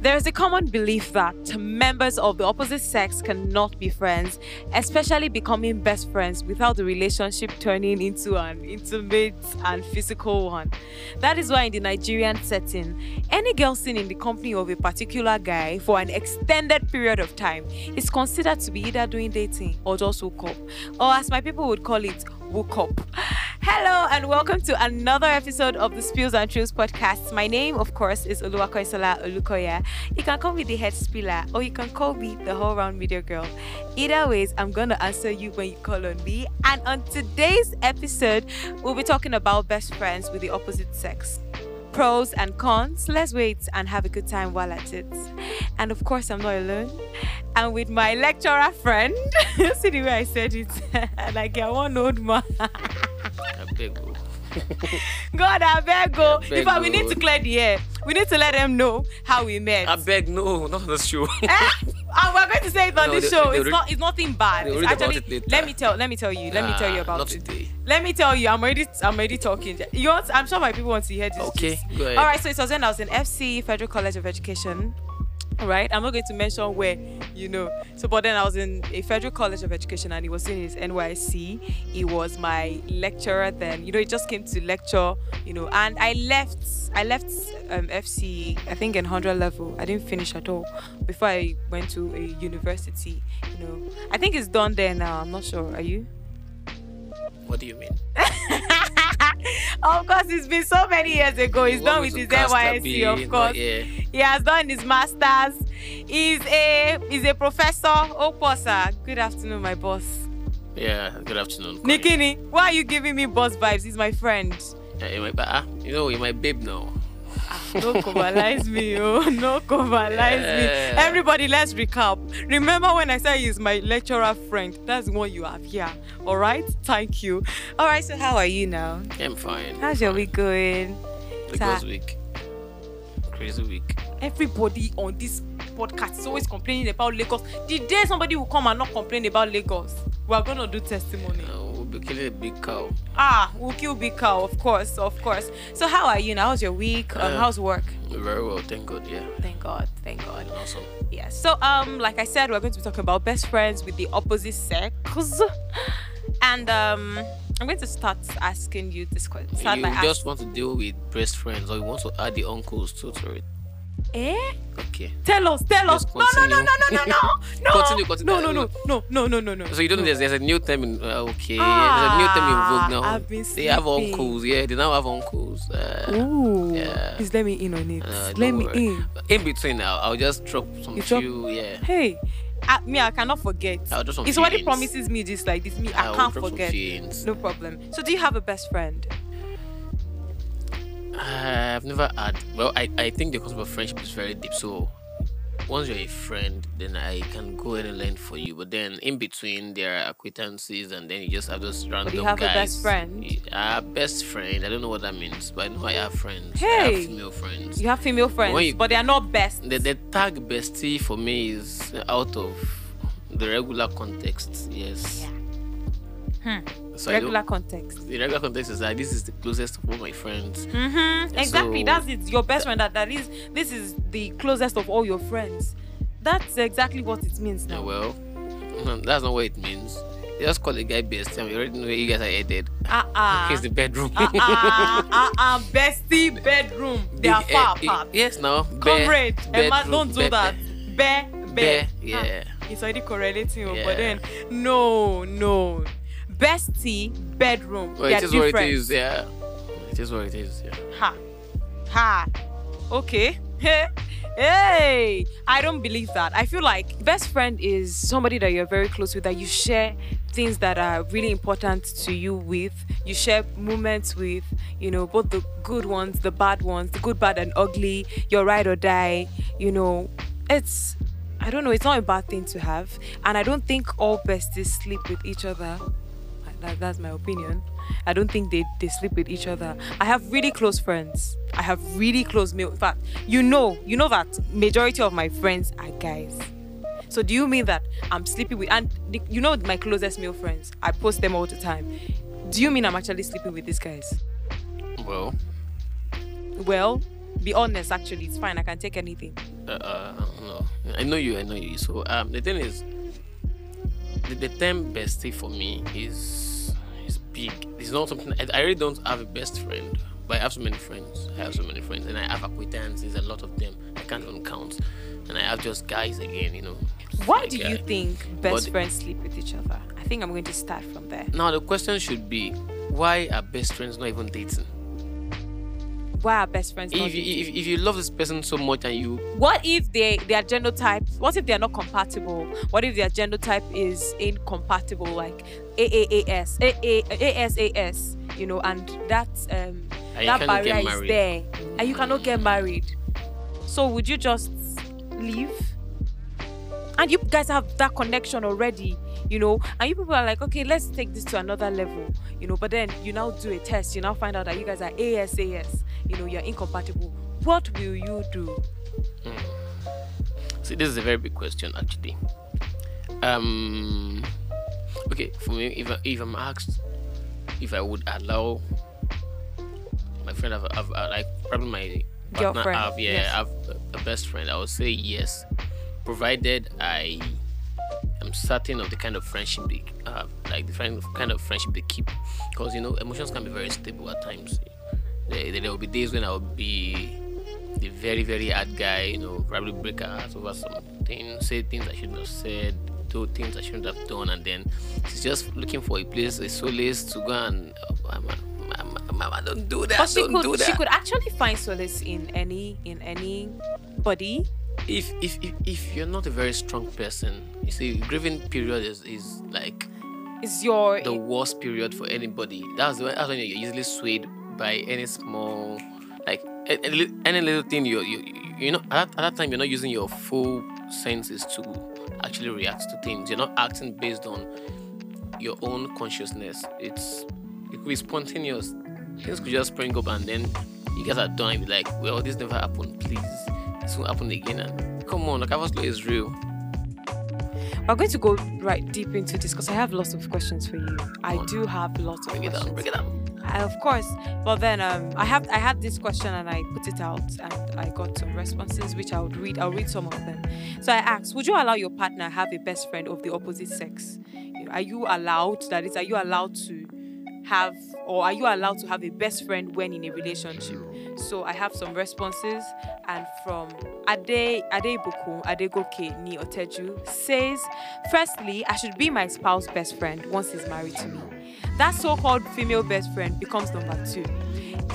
There is a common belief that members of the opposite sex cannot be friends, especially becoming best friends without the relationship turning into an intimate and physical one. That is why, in the Nigerian setting, any girl seen in the company of a particular guy for an extended period of time is considered to be either doing dating or just hook up, or as my people would call it, woke up. Hello and welcome to another episode of the Spills and Thrills podcast. My name, of course, is Oluwakanyinsola Olukoya. You can call me the head spiller or you can call me the whole round media girl. Either ways, I'm gonna answer you when you call on me. And on today's episode, we'll be talking about best friends with the opposite sex pros and cons. Let's wait and have a good time while at it. And of course, I'm not alone. I'm with my lecturer friend. See the way I said it? like I want old man. I. God, I beg go. I beg In fact, we need to clear the air. We need to let them know how we met. I beg, no, not on the show. Eh? and we're going to say it on No, show. It's not. It's nothing bad. It's actually. Let me tell. Let me tell you. Let me tell you about not it. today. Let me tell you. I'm already. I'm already talking. You want? I'm sure my people want to hear this. Okay, go ahead. All right. So it was when I was in FC Federal College of Education. Right. I'm not going to mention where. You know. So, but then I was in a Federal College of Education, and he was in his NYSC. He was my lecturer then. You know, he just came to lecture. You know, and I left. I left um, FC. I think in hundred level. I didn't finish at all before I went to a university. You know, I think it's done there now. I'm not sure. Are you? What do you mean? of course, it's been so many years ago. He's done with his to cast a NYSC, of course. yet. He has done his masters. He's a he's a professor. Oh, sir. Good afternoon, my boss. Yeah, good afternoon. Nikini, why are you giving me boss vibes? He's my friend. Yeah, you might, but, ah, you know, you're my babe now. No coverize me, oh, no coverize me. Everybody, let's recap. Remember when I said he's my lecturer friend? That's what you have here. All right, thank you. All right, so how are you now? I'm fine. How's your week going? Lagos week. Crazy week. everybody on this podcast is always complaining about Lagos. The day somebody will come and not complain about Lagos, we are gonna do testimony. Killing a big cow. Ah, we'll kill big cow, of course, of course. So how are you now? How's your week? Um, Uh, how's work? Very well, thank God. Yeah. Thank God, thank God. Awesome. Yes. So um, like I said, we're going to be talking about best friends with the opposite sex, and um, I'm going to start asking you this question. You by just want to deal with best friends, or you want to add the uncles too to it? Eh? Okay. Tell us, tell us. No, no, no, no, no, no, no, no. Continue, continue. No, no, no, no, no, no, no, no. So you don't know there's, there's a new term in uh, okay. there's a new term in Ah, vogue now. I've been they have uncles. Yeah, they now have uncles. Uh, Ooh. Yeah. Please let me in on it. uh, let me worry. in. In between now, I'll just drop some You drop- few. Yeah. Hey, I, me, I cannot forget. I'll just some somebody feelings. promises me this like this, me, I I'll can't forget. No problem. So, do you have a best friend? I've never had. Well, I, I think the concept of friendship is very deep. So once you're a friend, then I can go ahead and learn for you. But then in between, there are acquaintances, and then you just have those random you have a best friend? Uh, best friend. I don't know what that means, but I know I have friends. I Hey! have female friends. You have female friends, When you- but they are not best. The, the tag bestie for me is out of the regular context. Yes. Hmm. So Regular context. the regular context is that this is the closest of all my friends. Mm-hmm. Exactly. So- That's it. Your best friend. That that is. This is the closest of all your friends. That's exactly what it means Yeah, well, that's not what it means. You just call a guy bestie, and we already know you guys are headed. Uh uh. He's the bedroom. uh uh. Uh uh. Bestie bedroom. They are far eh, eh, apart. Yes, now. Comrade, Emma, bedroom, don't do bed- that. Bear, bear. Bear, yeah. It's already correlating, oh, Yeah. but then no, no. Bestie, bedroom. Well, it is what it different. is, yeah. It is what it is, yeah. Ha, ha. Okay. hey, I don't believe that. I feel like best friend is somebody that you're very close with, that you share things that are really important to you with. You share moments with, you know, both the good ones, the bad ones, the good, bad, and ugly. Your ride or die. You know, it's. I don't know. It's not a bad thing to have, and I don't think all besties sleep with each other. That, that's my opinion. I don't think they, they sleep with each other. I have really close friends. I have really close male. In fact, you know, you know that majority of my friends are guys. So do you mean that I'm sleeping with and the- you know my closest male friends? I post them all the time. Do you mean I'm actually sleeping with these guys? Well, Well, be honest. Actually, it's fine. I can take anything. Uh, uh, no, I know you. I know you. So um, the thing is, the, the term bestie for me is is big. It's not something I, really don't have a best friend, but I have so many friends. I have so many friends, and I have acquaintances. A lot of them. I can't even count. And I have just guys again. You know. Why Like, do uh, you think best but- friends sleep with each other? I think I'm going to start from there. Now the question should be, why are best friends not even dating? Why are best friends If you, if, if you love this person so much and you What if they their genotype? What if they are not compatible? What if their genotype is incompatible, like AAAS, AA, you know, and that um And that barrier is there, and you cannot get married. So would you just leave? And you guys have that connection already, you know, and you people are like, okay, let's take this to another level, you know. But then you now do a test, you now find out that you guys are ASAS, you know, you're incompatible. What will you do? See, this is a very big question, actually. Um, okay, for me, if I, if I'm asked if I would allow my friend have uh, like probably my partner Girlfriend, have yeah yes. have a, a best friend, I would say yes, provided I am certain of the kind of friendship they have, like the kind of kind of friendship they keep, because you know emotions can be very stable at times. Eh, there, there will be days when I will be the very very hard guy, you know, probably break her heart over something, say things I shouldn't have said, do things I shouldn't have done, and then she's just looking for a place, a solace to go and. Oh, mama, mama, mama, don't do that. But she don't do could that. she could actually find solace in any in any body. if, if if if you're not a very strong person, you see, grieving period is is like Is your the worst period for anybody. That's when, that's when you're easily swayed by any small, like any little thing. You you you- know at that, at that time you're not using your full senses to actually react to things. You're not acting based on your own consciousness. It's it could be spontaneous. Things could just spring up and then you guys are done. and be like, well, this never happened. Please, this won't happen again. And come on, like Law is real. we're going to go right deep into this because I have lots of questions for you. I do have lots of it questions. down, bring it down. I, of course. But then um, I have I had this question and I put it out and I got some responses which I would read. I'll read some of them. So I asked, would you allow your partner have a best friend of the opposite sex? You know, are you allowed that is? Are you allowed to have or are you allowed to have a best friend when in a relationship? So I have some responses and from Ade Adebuku Adegoke Ni Oteju says, firstly, I should be my spouse's best friend once he's married to me. That so-called female best friend becomes number two.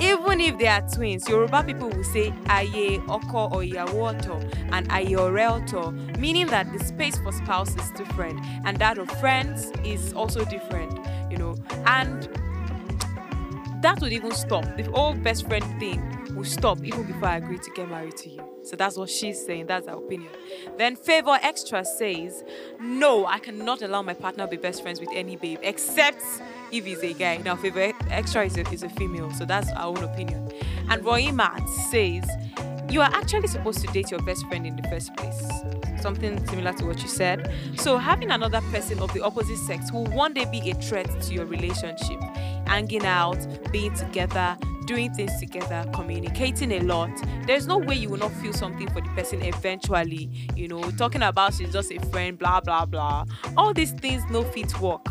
Even if they are twins, Yoruba people will say aye oko or iyawo oto and aye ore oto, meaning that the space for spouse is different and that of friends is also different, you know. And that would even stop. The whole best friend thing will stop even before I agree to get married to you. So that's what she's saying. That's her opinion. Then Favor Extra says, No, I cannot allow my partner to be best friends with any babe except if he's a guy. Now, Favor Extra is a, is a female, so that's our own opinion. And Roy Matt says, You are actually supposed to date your best friend in the first place. Something similar to what you said. So, having another person of the opposite sex will one day be a threat to your relationship. Hanging out, being together, doing things together, communicating a lot. There's no way you will not feel something for the person eventually. You know, talking about she's just a friend, blah blah blah. All these things no fit work.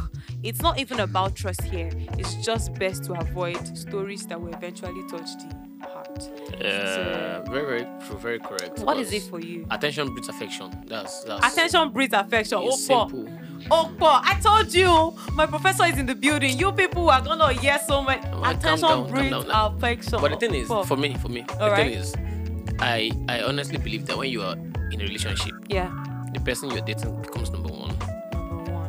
It's not even about trust here. It's just best to avoid stories that will eventually touch the heart. Uh, very, very true, very correct. What is it for you? Attention breeds affection. That's that's Attention breeds affection. Opo. simple. Opo, I told you, my professor is in the building. You people are gonna hear so much. Oh, calm Attention calm breeds down affection. But the thing is, for me, for me, the Alright. thing is, I I honestly believe that when you are in a relationship, yeah, the person you're dating becomes number one. number one.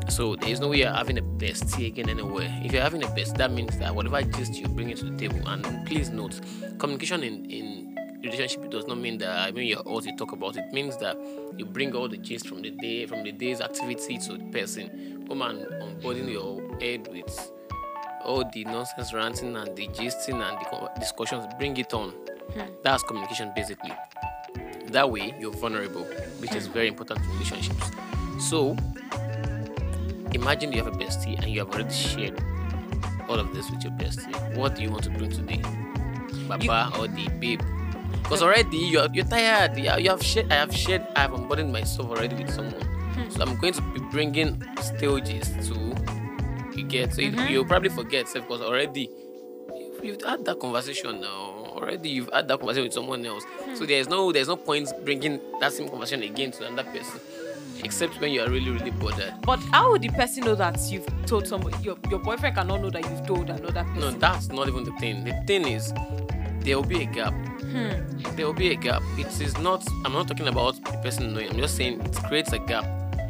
So there is no way you're having a best again anywhere. If you're having a best, that means that whatever gist you bring it to the table, and please note, communication in in relationship does not mean that I mean you're all you talk about. It means that you bring all the gist from the day from the day's activity to the person. Come and onboarding your head with all the nonsense ranting and the gisting and the discussions. Bring it on. Hmm. That's communication basically. That way you're vulnerable, which is hmm. very important in relationships. So imagine you have a bestie and you have already shared all of this with your bestie. What do you want to bring today? Baba or the babe? Because already you're you're tired. You, you have shared. I have shared. I have unburdened myself already with someone. Hmm. So I'm going to be bringing stages to you get. So you, mm-hmm. you'll probably forget self because already you've, had that conversation now. Already you've had that conversation with someone else. Hmm. So there's no there's no point bringing that same conversation again to another person, except when you are really really bothered. But how would the person know that you've told somebody? Your, your boyfriend cannot know that you've told another person. No, that's not even the thing. The thing is, there will be a gap. Hmm. There will be a gap. It is not. I'm not talking about the person knowing. I'm just saying it creates a gap.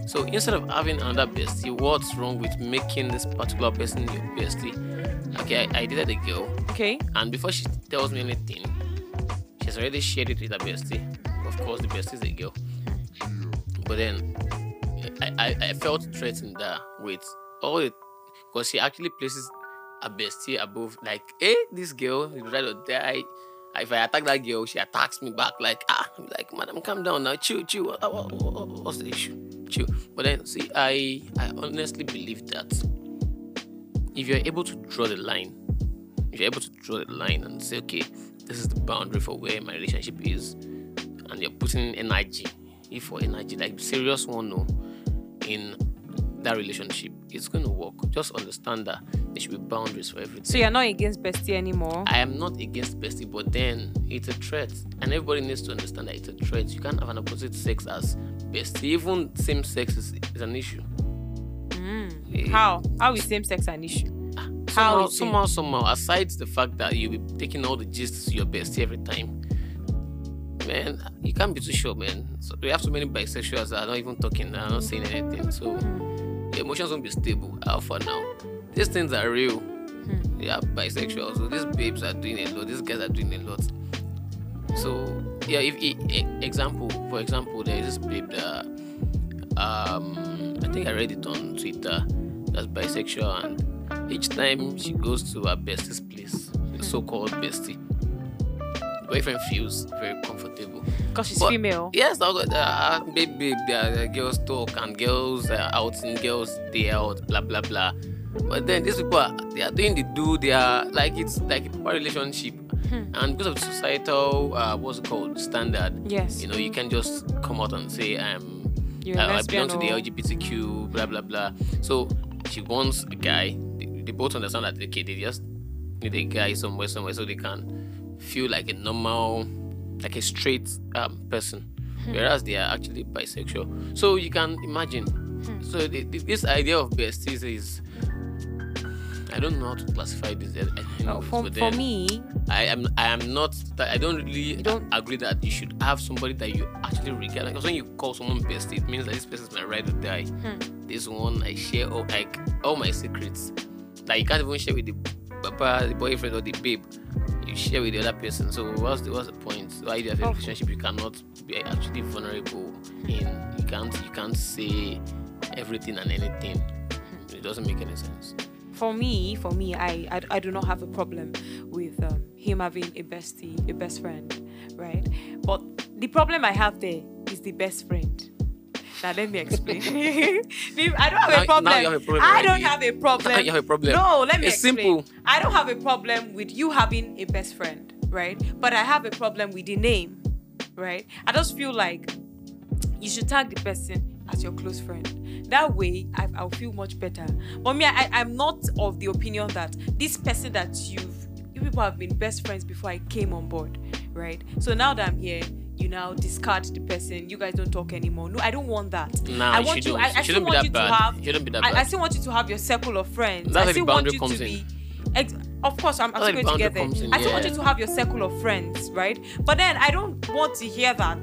So instead of having another bestie, what's wrong with making this particular person your bestie? Okay, I, I dated a girl, Okay. and before she tells me anything, she's already shared it with her bestie. Of course, the bestie is a girl. But then I, I, I felt threatened there with all it because she actually places a bestie above like, hey, this girl is die. If I attack that girl, she attacks me back like ah, I'm like madam, calm down now, chill, chill. What, what, what, what's the issue? Chill. But then see, I I honestly believe that if you're able to draw the line, if you're able to draw the line and say, okay, this is the boundary for where my relationship is, and you're putting in energy, if for energy, like serious one, no, in that relationship, it's going to work. Just understand that there should be boundaries for everything. So you're not against bestie anymore. I am not against bestie, but then it's a threat, and everybody needs to understand that it's a threat. You can't have an opposite sex as bestie. Even same sex is, is an issue. Eh, How? How is same sex an issue? somehow, is it? somehow, somehow, aside the fact that you'll be taking all the gist to your bestie every time, man, you can't be too sure, man. So we have so many bisexuals that are not even talking, are not saying anything. So your emotions won't be stable. Uh, for now. These things are real. Hmm. They are bisexuals. So these babes are doing a lot. These guys are doing a lot. So yeah, if, e- example, for example, there is this babe that um I think I read it on Twitter that's bisexual and each time she goes to her bestie's place, the hmm. so-called bestie, boyfriend feels very comfortable. Because she's But- female. Yes, uh, babe, uh, girls talk and girls uh, and girls day out, blah blah blah. But then these people are they are doing the do. They are like it's like a relationship, and because of the societal uh, what's it called standard, Yes. you know, you can just come out and say um, You're uh, I belong to the LGBTQ, blah blah blah. So she wants a guy. They, they both understand that okay, they just need a guy somewhere, somewhere, so they can feel like a normal, like a straight um, person, whereas they are actually bisexual. So you can imagine. So the, the- this idea of besties is. I don't know how to classify this. No, anyways, for, for me, I am I am not I don't really don't- agree that you should have somebody that you actually regard because when you call someone bestie, it means that this person is my ride or die. Hmm. This one I share all like all my secrets that you can't even share with the papa, the boyfriend or the babe. Share with the other person. So what's the what's the point? Why do you have a Oh. relationship you cannot be actually vulnerable in? You can't you can't say everything and anything. It doesn't make any sense. for me, for me, I, I, I do not have a problem with um, him having a bestie, a best friend, right? But the problem I have there is the best friend. Now let me explain. I don't have Now- a problem. now you have a problem I don't already. have a problem. Now you have a problem. No, let me It's explain. simple. I don't have a problem with you having a best friend, right? But I have a problem with the name, right? I just feel like you should tag the person as your close friend. That way, I, I'll feel much better. But me, I, I'm not of the opinion that this person that you've, you people have been best friends before I came on board, right? So now that I'm here, you now discard the person. You guys don't talk anymore. No, I don't want that. Nah, I want you. shouldn't. I, I still want that you bad. to have. Shouldn't be that I, I still want you to have your circle of friends. That's I still want boundary you comes to in. be. Ex- of course, I'm, I'm still going to get there. I still want you to have your circle of friends, right? But then I don't want to hear that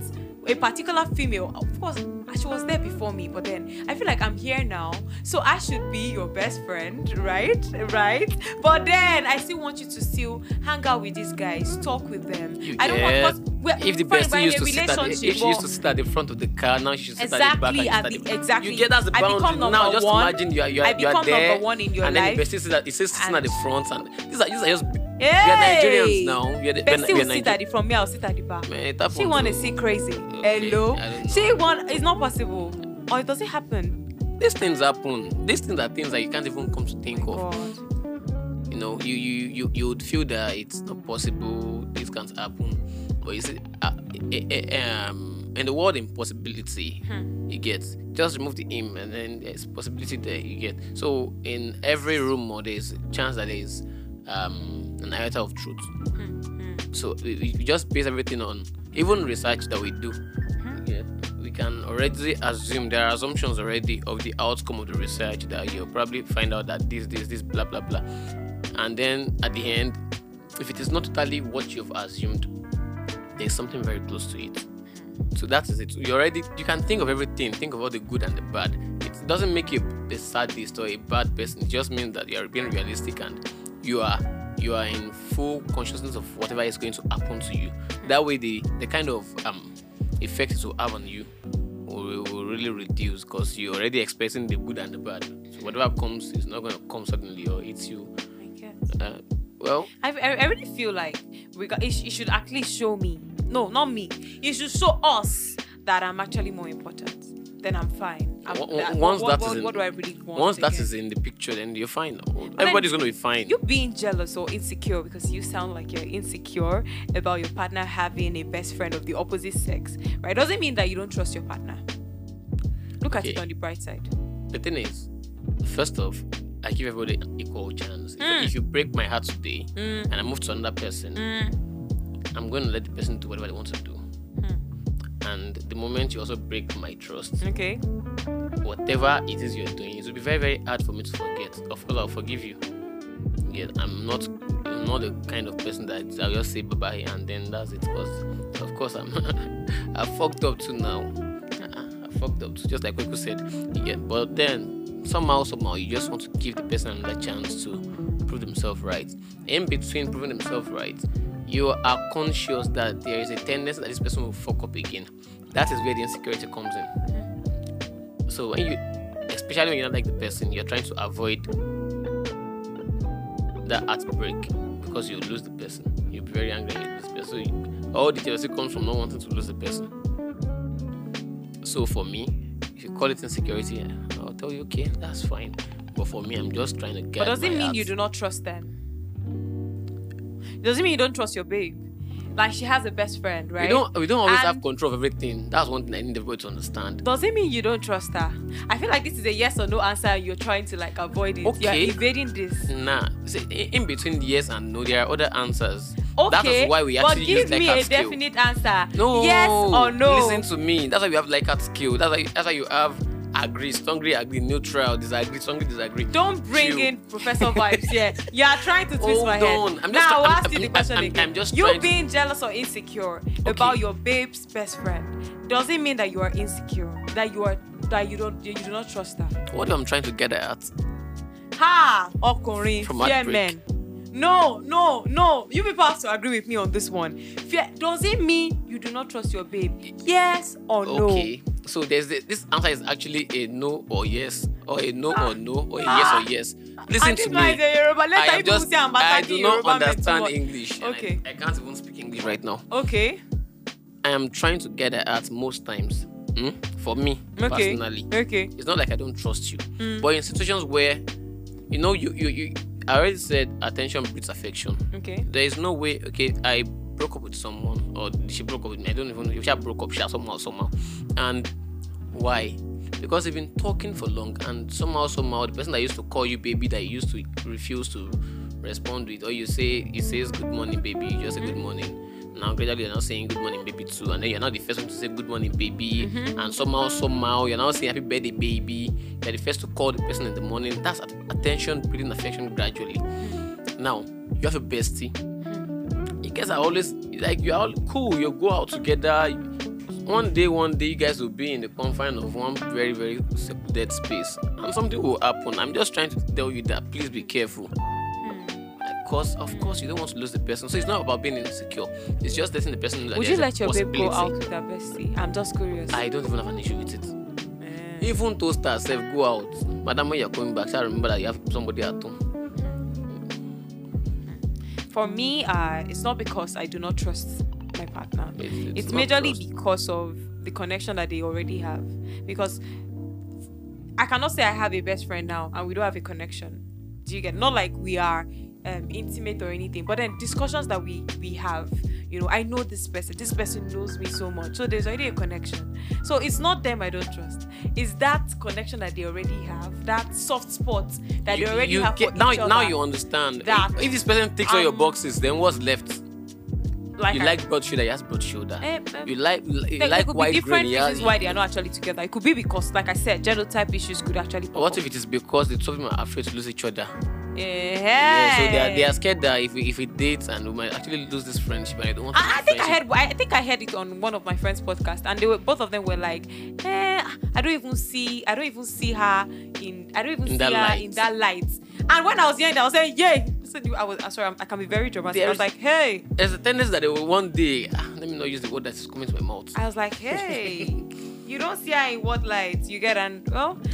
a particular female, of course, she was there before me, but then I feel like I'm here now, so I should be your best friend, right? Right? But then I still want you to still hang out with these guys, talk with them. You I don't want get- because if the fine, we're bestie in used to sit at the, if she used to sit at the front of the car, now she's sit at the back. Exactly, and at the- exactly. You get that's the I become boundary. Now just one. imagine you are you are, I you are become there, number one in your and then life. the bestie sits at, it says sitting at the front, and these are these are just we are Nigerians now. We are the, we will sit at the front, me I'll sit at the back. Man, happens, She want to oh. see crazy. Okay, Hello. I don't know. She want. It's not possible. Or it does it happen? These things happen. These things are things that you can't even come to think of. God. you know you you you you would feel that it's not possible this can't happen but you see, uh, eh, um, in the word impossibility, you get just remove the im and then there's possibility that you get. So in every rumor, there's a chance that there's um, an iota of truth. Mm-hmm. So we, we just base everything on even research that we do. Mm-hmm. Yeah, we can already assume there are assumptions already of the outcome of the research that you'll probably find out that this, this, this, blah, blah, blah. And then at the end, if it is not totally what you've assumed, there's something very close to it. Mm-hmm. So that is it. You already you can think of everything, think of all the good and the bad. It doesn't make you a sadist or a bad person. It just means that you are being realistic and you are you are in full consciousness of whatever is going to happen to you. That way the the kind of um effect it will have on you will, will really reduce because you're already expecting the good and the bad. So whatever comes is not gonna come suddenly or hit you. I guess. Uh, well, I, I, I really feel like we got, it, it should actually show me. No, not me. It should show us that I'm actually more important. Then I'm fine. I'm, o- o- that- once what, that is what, in- what do I really want? once that is in the picture, then you're fine. then Everybody's gonna be fine. You're being jealous or insecure because you sound like you're insecure about your partner having a best friend of the opposite sex, right? Doesn't mean that you don't trust your partner. Look at it on the bright side. The thing is, first off, I give everybody an equal chance. If, Mm. if you break my heart today Mm, and I move to another person, mm, I'm going to let the person do whatever they want to do. And the moment you also break my trust, okay. whatever it is you're doing, it will be very, very hard for me to forget. Of course, I'll forgive you. Yeah, I'm not, I'm not the kind of person that I'll just say bye bye and then that's it. Because of course I'm, I fucked up too now. Uh-uh, I fucked up too, just like Kweku said. Yeah, but then somehow, somehow, you just want to give the person another chance to prove themselves right. In between proving themselves right, you are conscious that there is a tendency that this person will fuck up again. That is where the insecurity comes in. So when you, especially when you're not like the person, you're trying to avoid that heartbreak because you lose the person. You'll be very angry and you lose the person. So all the jealousy comes from not wanting to lose the person. So for me, if you call it insecurity, I'll tell you, okay, that's fine. But for me, I'm just trying to get. But does it mean you do not trust them? Does it mean you don't trust your babe? Like she has a best friend, right? We don't. We don't always have control of everything. That's one thing I need everybody to understand. Does it mean you don't trust her? I feel like this is a yes or no answer. and You're trying to like avoid it. Okay. You're evading this. Nah, see, in between yes and no, there are other answers. Okay. That is why we but give use me a a definite answer. No. Yes or no. Listen to me. That's why you have like at skill. That's why that's why you have agree, strongly agree, neutral, disagree, strongly disagree. Don't bring Chill. in Professor vibes here. You are trying to twist Hold my on. head. I'm just now I'll I'm- ask you the question I'm- again. I'm just you trying to- being jealous or insecure about your babe's best friend doesn't mean that you are insecure? That you are that you don't you do not trust her? What I'm trying to get at. Ha! From fear men. No, no, no. You people have to agree with me on this one. Fear, does it mean you do not trust your babe? Yes or no? Okay. So there's the, this answer is actually a no or yes, or a no Ah. or no, or a Ah. yes or yes. Listen and to me. one is a I just I do not understand. English. and I- Okay. I, can't even speak English right now. Okay. I am trying to get at most times. hmm, For me Okay. personally. Okay. It's not like I don't trust you. Mm. But in situations where you know you you, you I already said attention breeds affection. Okay. There is no way, okay, I broke up with someone or she broke up with me. I don't even know if she broke up, she somehow, somehow. And why? Because they've been talking for long and somehow, somehow the person that used to call you baby that you used to refuse to respond with, or you say he says good morning, baby, you just say good morning. Now gradually you're now saying good morning, baby too, and then you're not the first one to say good morning, baby, mm-hmm. and somehow, somehow you're now saying happy birthday, baby. You're the first to call the person in the morning. That's attention, breeding affection gradually. Mm-hmm. Now you have a bestie. You guys are always like you're all cool. You go out together. One day, one day, you guys will be in the confine of one very, very dead space, and something will happen. I'm just trying to tell you that please be careful. Because of course you don't want to lose the person. So it's not about being insecure. It's just letting the person know Would you let your babe go out with her bestie? I'm just curious. I don't even have an issue with it. Eh. Even toasters self go out. Madam, when you're coming back, shall remember that you have somebody at home. For me, uh, it's not because I do not trust my partner. It's, It's, not majorly trust. because of the connection that they already have. Because I cannot say I have a best friend now and we don't have a connection. Do you get? Not like we are um, intimate or anything, but then discussions that we we have, You know, I know this person. This person knows me so much. So there's already a connection. So it's not them I don't trust. It's that connection that they already have, that soft spot that you, they already you have get now now you understand that, if this person ticks all your um, boxes then what's left like you I- like broad shoulder he has broad shoulder Eh, eh, you like you there, there like be white different grain reasons why they are not actually together. It could be because, like I said, genotype issues could actually. pop what up. if it is because the two of them are afraid to lose each other Eh, yeah so they are, they are scared that if we if we date and we might actually lose this friendship and I don't want to I, I think I heard I think I heard it on one of my friends' podcast, and they were both of them were like, eh, I don't even see I don't even see her in I don't even In see her light. in that light. And when I was hearing that, I was saying, yay. So I was I'm sorry, I can be very dramatic. I was like, hey. there's a tendency that they will one day ah, let me not use the word that is coming to my mouth I was like, hey, you don't see her in what light you get, and well, so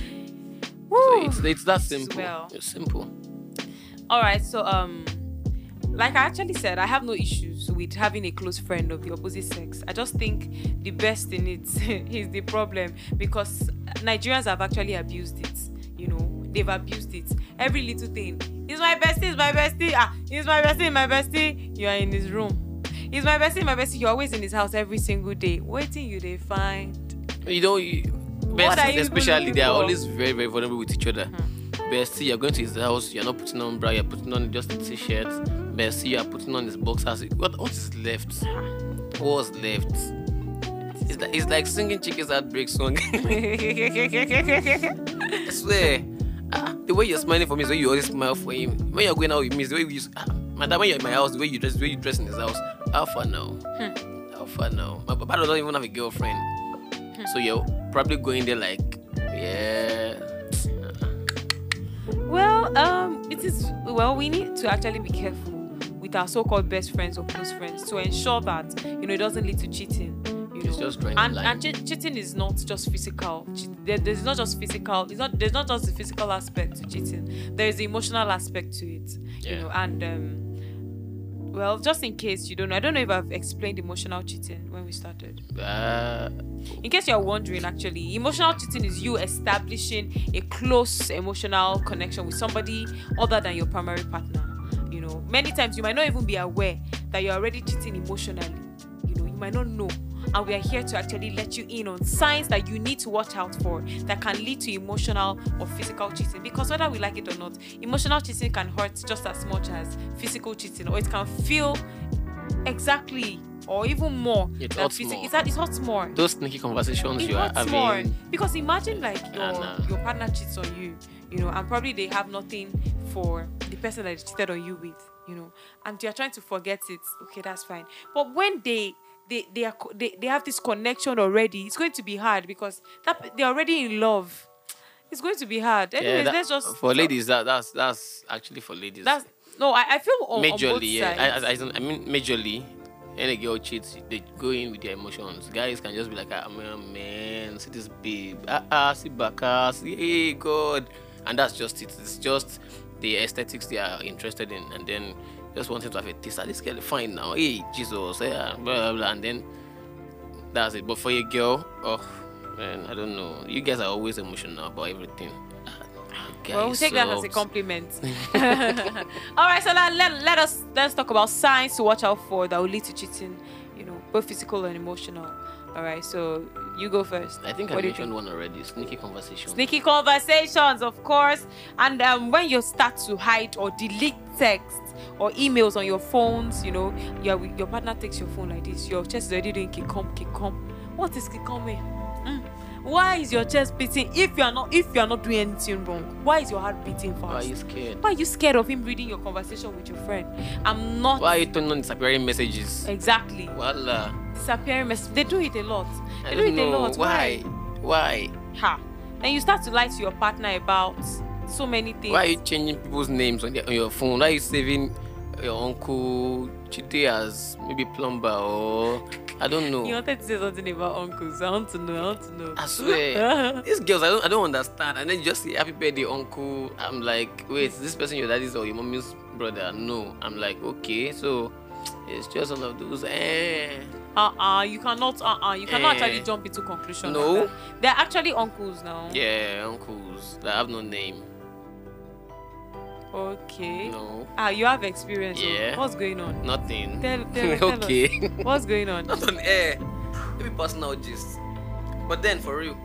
woo. it's, it's that simple Well. it's simple All right, so um, like I actually said, I have no issues with having a close friend of the opposite sex. I just think the best in it is the problem because Nigerians have actually abused it. You know, they've abused it. Every little thing. He's my bestie. He's my bestie. Ah, he's my bestie. My bestie. You are in his room. He's my bestie. My bestie. You're always in his house every single day. Waiting you they find. you know you, besties especially they are always very very vulnerable with each other bestie you're going to his house you're not putting on bra you're putting on just a t-shirt bestie you're putting on his boxers. What what is left? What's left? It's like, it's like singing chicken's heartbreak song. I swear. Ah, the way you're smiling for me is the way you always smile for him. When you're going out with me is the way you ah, madam when you're in my house the way you dress the way you dress in his house. How far now? How far now? My papa doesn't even have a girlfriend. So you're probably going there like yeah Well, um, it is well. We need to actually be careful with our so-called best friends or close friends to ensure that you know it doesn't lead to cheating. You It's know, just and and che- cheating is not just physical. Che- there, there's not just physical. It's not. There's not just the physical aspect to cheating. There is the emotional aspect to it. You Yeah. know, and um, well, just in case you don't know, I don't know if I've explained emotional cheating when we started. uh, In case you're wondering, actually, emotional cheating is you establishing a close emotional connection with somebody other than your primary partner. You know, many times you might not even be aware that you're already cheating emotionally. You know, you might not know. And we are here to actually let you in on signs that you need to watch out for that can lead to emotional or physical cheating. Because whether we like it or not, emotional cheating can hurt just as much as physical cheating, or it can feel exactly or even more It than hurts physi- more. It's, that- it hurts more those sneaky conversations it you are having more because imagine like your your partner cheats on you you know and probably they have nothing for the person that they cheated on you with you know and you're trying to forget it okay that's fine but when they they they are they, they have this connection already. It's going to be hard because that they're already in love. It's going to be hard. Anyways yeah, that- let's just for ladies that that's that's actually for ladies. That's no i, I feel on, on majorly yeah. sides. I, I, I, mean majorly when a girl cheats they go in with their emotions. Guys can just be like ah man, man see this babe. Ah ah see baka see hey god. And that's just it. It's just the aesthetics they are interested in. And then just wanting to have a taste this girl fine now hey jesus yeah blah blah blah and then that's it but for a girl oh man i don't know you guys are always emotional about everything well, we'll take that as a compliment. All right, so now let, let us let's talk about signs to watch out for that will lead to cheating. You know, both physical and emotional. All right, so you go first. I think I What you mentioned one already. Sneaky conversations. Sneaky conversations, of course, and um, when you start to hide or delete texts or emails on your phones, you know, your your partner takes your phone like this. Your chest is already doing kikom kikom. What is kikomi? Mm. Why is your chest beating? If you are not if you are not doing anything wrong, why is your heart beating fast? Why are you scared? Why are you scared of him reading your conversation with your friend? I'm not Why are you turning on disappearing messages? exactly Voila. Disappearing mess. They do it a lot. I They do don't it a know. lot. Why? Why? Ha. Then you start to lie to your partner about so many things. Why are you changing people's names on, their, on your phone? Why are you saving your uncle Chide as maybe plumber or I don't know. You wanted to say something about uncles. I want to know. I want to know. I swear. These girls, I don't, I don't understand. And then you just say happy birthday, uncle. I'm like, wait, is this person your daddy's or your mommy's brother? No. I'm like, okay, so it's just one of those. Eh. uh-uh, you cannot. Uh-uh, you cannot Eh. actually jump into conclusion. No. Like. They're actually uncles now. Yeah, uncles that have no name. Okay. No, Ah, you have experience. oh. Yeah. What's going on? nothing. Tell, tell, tell okay. us. What's going on? Not on air. Maybe personal gist. But then for real,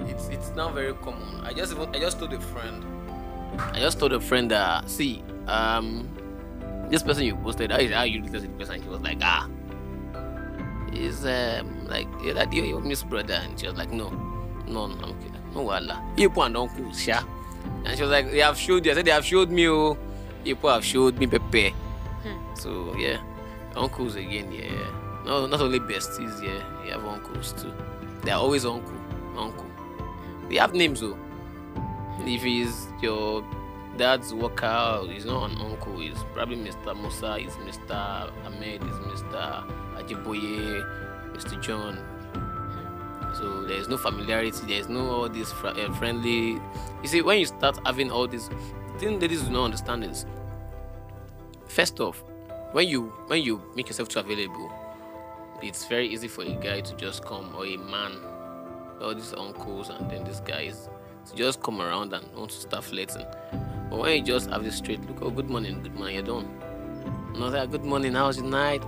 it's it's now very common. I just even I just told a friend. I just told a friend that see, um this person you posted, how, is- how you look at the person? She was like, ah. Is um like yeah, that your, your miss brother and she was like, No, no, no, okay. No wala. You put an uncle, sha. And she was like, They have showed you. I said they have showed me oh. People have showed me Pepe. So yeah. Uncles again, yeah. No, not only besties, yeah. You have uncles too. They are always uncle, uncle. They have names though. If he's your dad's worker, he's not an uncle. He's probably Mr. Musa. He's Mr. Ahmed. He's Mr. Ajiboye, Mr. John. So there's no familiarity. There's no all this fr- uh, friendly. You see, when you start having all this, thing ladies do not understand is, first off, when you when you make yourself too available, it's very easy for a guy to just come or a man, all these uncles and then these guys to just come around and want to start flirting. But when you just have this straight look, oh good morning, good morning, you're done. Another good morning, how's your night?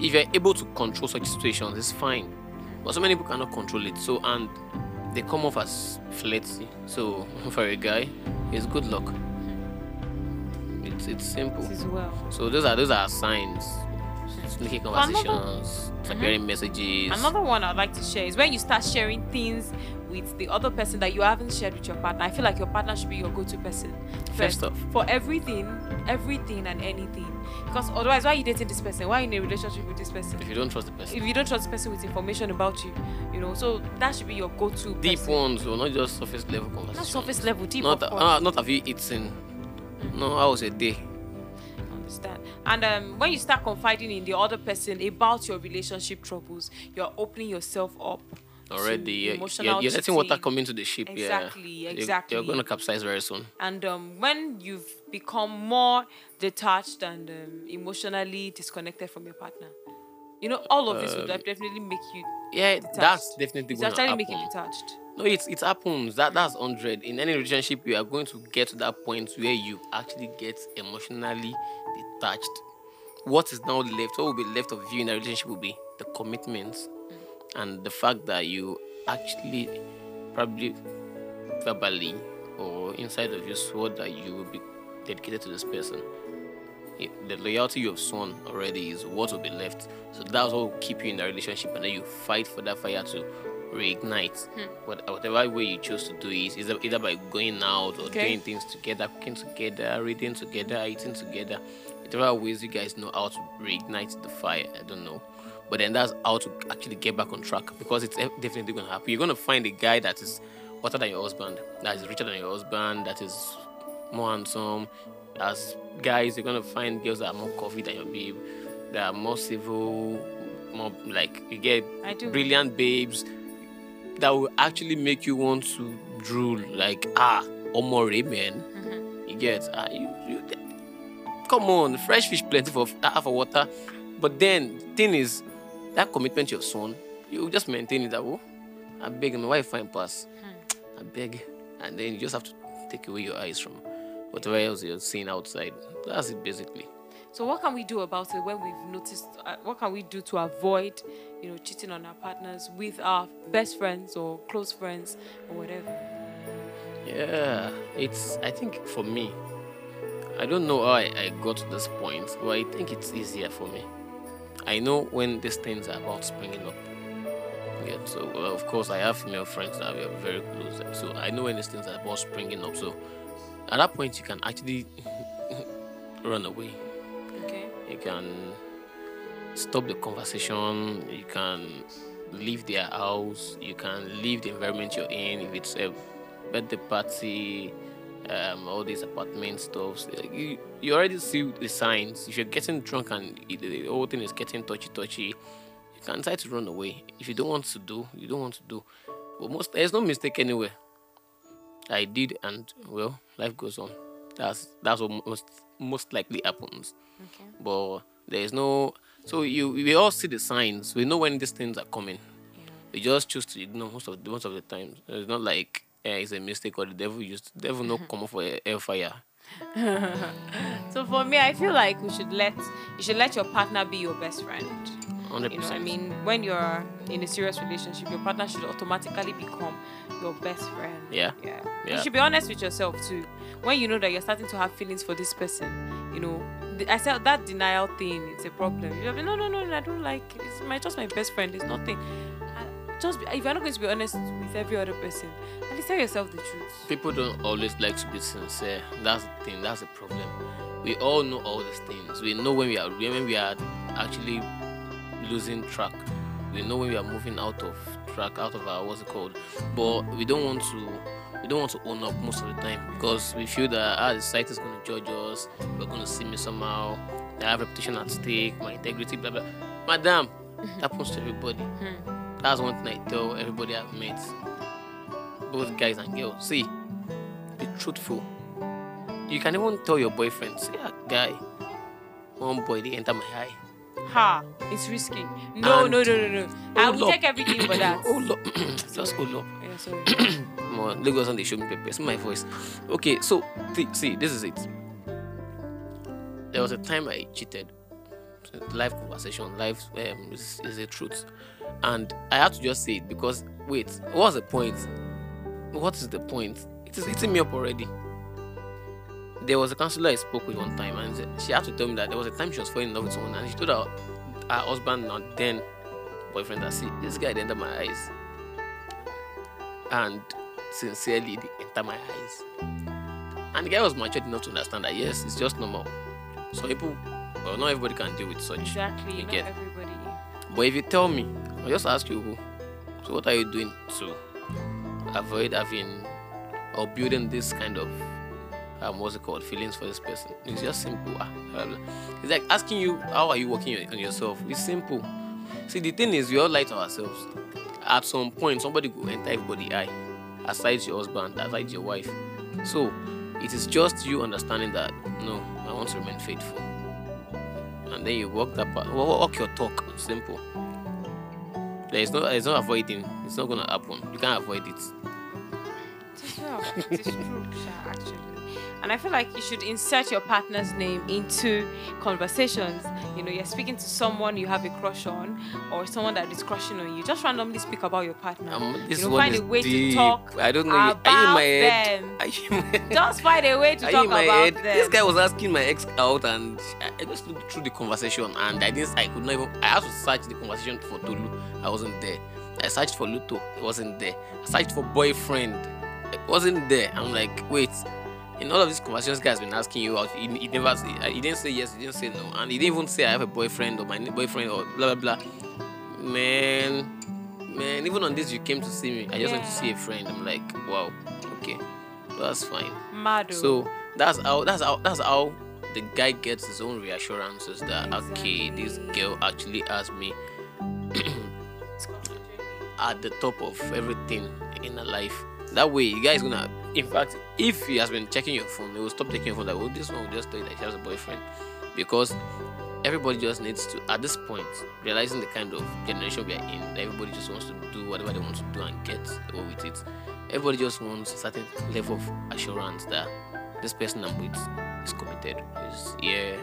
If you're able to control such situations, it's fine. But so many people cannot control it. So and they come off as flirty. So for a guy, it's good luck. It's it's simple. Well. So those are those are signs. Sneaky another- conversations, disappearing mm-hmm. messages. Another one I'd like to share is when you start sharing things with the other person that you haven't shared with your partner. I feel like your partner should be your go-to person First off. for everything, everything and anything. Because otherwise, why are you dating this person? Why are you in a relationship with this person? if you don't trust the person. If you don't trust the person with information about you, you know, so that should be your go-to. Deep person. ones, or not just surface level conversations. Not surface level, deep. Not, course. uh, not have you eaten. No, how was your day? understand and um, when you start confiding in the other person about your relationship troubles you're opening yourself up Already, you're, emotional you're, you're letting water come into the ship. Exactly, yeah. You're- exactly. You're, going to capsize very soon. and um, when you've become more detached and um, emotionally disconnected from your partner you know all of this would Uh, definitely make you Yeah, detached. that's definitely it's going to actually happen. make you detached No, it, it happens. That that's hundred. In any relationship, you are going to get to that point where you actually get emotionally detached. What is now left? What will be left of you in a relationship will be the commitments and the fact that you actually probably verbally or inside of you swore that you will be dedicated to this person. The loyalty you have sworn already is what will be left. So that's what will keep you in a relationship, and then you fight for that fire to reignite. Hmm. What, whatever way you choose to do is either, either by going out or Okay. doing things together, cooking together, reading together, eating together. Whatever ways you guys know how to reignite the fire, I don't know. But then that's how to actually get back on track because it's definitely going to happen. You're going to find a guy that is hotter than your husband, that is richer than your husband, that is more handsome. As guys, you're gonna find girls that are more coffee than your babe, that are more civil, more like you get brilliant babes that will actually make you want to drool. Like ah, omore man, Mm-hmm. you get ah, you, you come on, fresh fish plenty for ah, for water. But then the thing is, that commitment you've sworn, you just maintain it. That oh, I beg my wife fine pass. I beg, and then you just have to take away your eyes from whatever else you're seeing outside. That's it basically. So what can we do about it when we've noticed? Uh, what can we do to avoid, you know, cheating on our partners with our best friends or close friends or whatever? Yeah, it's. I think for me, I don't know how I, I got to this point, but I think it's easier for me. I know when these things are about springing up. Yeah, so well, of course I have female friends that we are very close, so I know when these things are about springing up. So at that point, you can actually run away. Okay. you can stop the conversation you can leave their house you can leave the environment you're in if it's a birthday party um, all these apartment stuff you, you already see the signs. If you're getting drunk and the whole thing is getting touchy touchy you can try to run away. If you don't want to do you don't want to do. But most there's no mistake anywhere. I did and well life goes on. That's that's what most most likely happens. Okay. but there is no so you we all see the signs. We know when these things are coming. We just choose to ignore most of the most of the time it's not like eh, it's a mistake or the devil used devil no come up for a hellfire so for me, I feel like we should let you should let your partner be your best friend. 100%. You know, I mean, when you're in a serious relationship, your partner should automatically become your best friend. Yeah. Yeah. Yeah. You should be honest with yourself too. When you know that you're starting to have feelings for this person, you know, I said that denial thing, it's a problem. You're like, no, no, no, I don't like it. It's my just my best friend. It's nothing. Just be, if you're not going to be honest with every other person, at least tell yourself the truth. People don't always like to be sincere. That's the thing. That's the problem. We all know all these things. We know when we are when we are actually losing track. We know when we are moving out of track, out of our what's it called. But we don't want to. We don't want to own up most of the time because we feel that ah, the site is going to judge us. We're going to see me somehow. I have reputation at stake, my integrity, blah blah. Madam, that happens to everybody. That's one thing I tell everybody I've met, both guys and girls. See, be truthful. You can even tell your boyfriend, say, ah, guy, one boy they enter my eye. Ha! It's risky. No, And- no, no, no, no. I will up. take everything for that. hold up, just hold up. Yeah, sorry. Come on, Lagos and they show me paper. See my voice. Okay, so th- see, this is it. There was a time I cheated. Live conversation, live um, is, is the truth, and I had to just say it because wait, what's the point? What is the point? It is eating me up already. There was a counselor I spoke with one time, and she had to tell me that there was a time she was falling in love with someone, and she told her, her husband and then boyfriend that see this guy the my eyes and sincerely they my eyes. And the guy was matured enough to understand that yes, it's just normal. So people, well, not everybody can deal with such. Exactly. You Not get. everybody. But if you tell me, I'll just ask you, who. so what are you doing to avoid having or building this kind of um, what's it called feelings for this person? It's just simple. Ah. It's like asking you, how are you working on- on yourself? It's simple. See, the thing is, we all lie to ourselves. At some point, somebody will enter everybody eye, aside your husband, aside your wife. So, it is just you understanding that no, I want to remain faithful, and then you walk that part, walk your talk. Simple. There is no, there is no avoiding. It's not gonna happen. You can't avoid it. It is well. It is true, actually. And I feel like you should insert your partner's name into conversations. You know, you're speaking to someone you have a crush on, or someone that is crushing on you. Just randomly speak about your partner. Um, this you know, one find is a way deep. to talk. I don't know. Are you in my head? them. Are you my head? Just find a way to Are talk about head? them. This guy was asking my ex out, and I I just looked through the conversation, and I didn't. I could not even. I had to search the conversation for Tolu. I wasn't there. I searched for Luto. It wasn't there. I searched for boyfriend. It wasn't there. I'm like, wait. In all of these conversations, guys been asking you out. He, he never. Uh, he didn't say yes. He didn't say no, and he didn't even say I have a boyfriend or my boyfriend or blah blah blah. Man, man. Even on this, you came to see me. I just went to see a friend. I'm like, wow. Okay, that's fine. Mad. oh. So that's how that's how that's how the guy gets his own reassurances that okay, this girl actually asked me at the top of everything in her life. That way, you guys gonna. In fact, if he has been checking your phone, he will stop checking your phone. Like, oh, this one will just tell you that he has a boyfriend, because everybody just needs to. At this point, realizing the kind of generation we are in, everybody just wants to do whatever they want to do and get away with it. Everybody just wants a certain level of assurance that this person I'm with is committed, is here,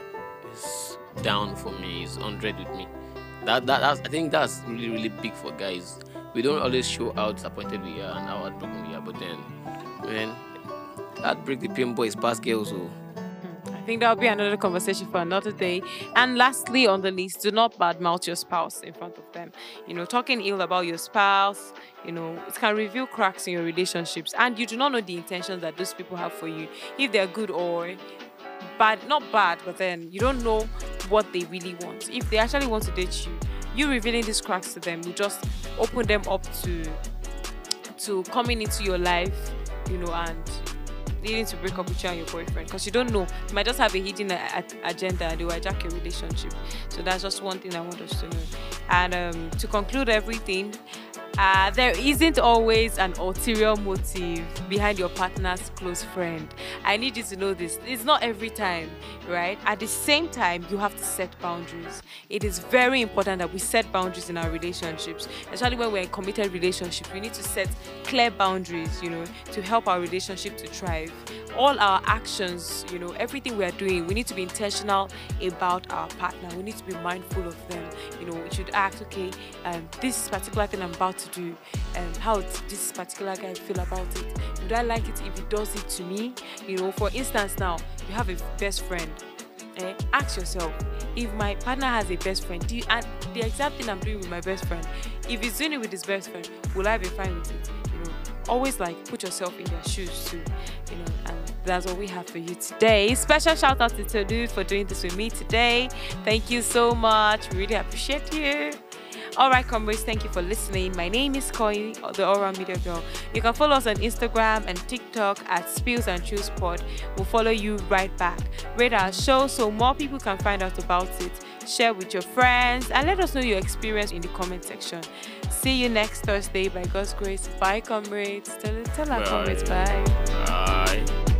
is down for me, is hundred with me. That, that that's I think that's really really big for guys. We don't always show how disappointed we are and how heartbroken we are, but then, man, heartbreak the PM boys past girls. Oh, hmm. I think that'll be another conversation for another day. And lastly, on the list, do not badmouth your spouse in front of them. You know, talking ill about your spouse, you know, it can reveal cracks in your relationships, and you do not know the intentions that those people have for you, if they're good or bad. Not bad, but then you don't know what they really want. If they actually want to date you, you revealing these cracks to them will just open them up to to coming into your life, you know, and needing to break up with you and your boyfriend because you don't know. You might just have a hidden agenda and they will hijack your relationship. So that's just one thing I want us to know. And um, to conclude everything, uh, there isn't always an ulterior motive behind your partner's close friend. I need you to know this. It's not every time, right? At the same time, you have to set boundaries. It is very important that we set boundaries in our relationships, especially when we're in committed relationships. We need to set clear boundaries, you know, to help our relationship to thrive. All our actions, you know, everything we are doing, we need to be intentional about our partner. We need to be mindful of them. You know, we should act, okay, um, this particular thing I'm about to do, um, how this particular guy feel about it. Would I like it if he does it to me? You know, for instance, now you have a best friend. Eh, ask yourself if my partner has a best friend do you, and the exact thing i'm doing with my best friend if he's doing it with his best friend will i be fine with it you know always like put yourself in their shoes too you know and that's what we have for you today special shout out to Tolu for doing this with me today thank you so much really appreciate you all right, comrades, thank you for listening. My name is Koi, the Aura Media Girl. You can follow us on Instagram and TikTok at Spills and Thrills Pod. We'll follow you right back. Rate our show so more people can find out about it. Share with your friends and let us know your experience in the comment section. See you next Thursday by God's grace. Bye, comrades. Tell, tell our comrades bye. Bye.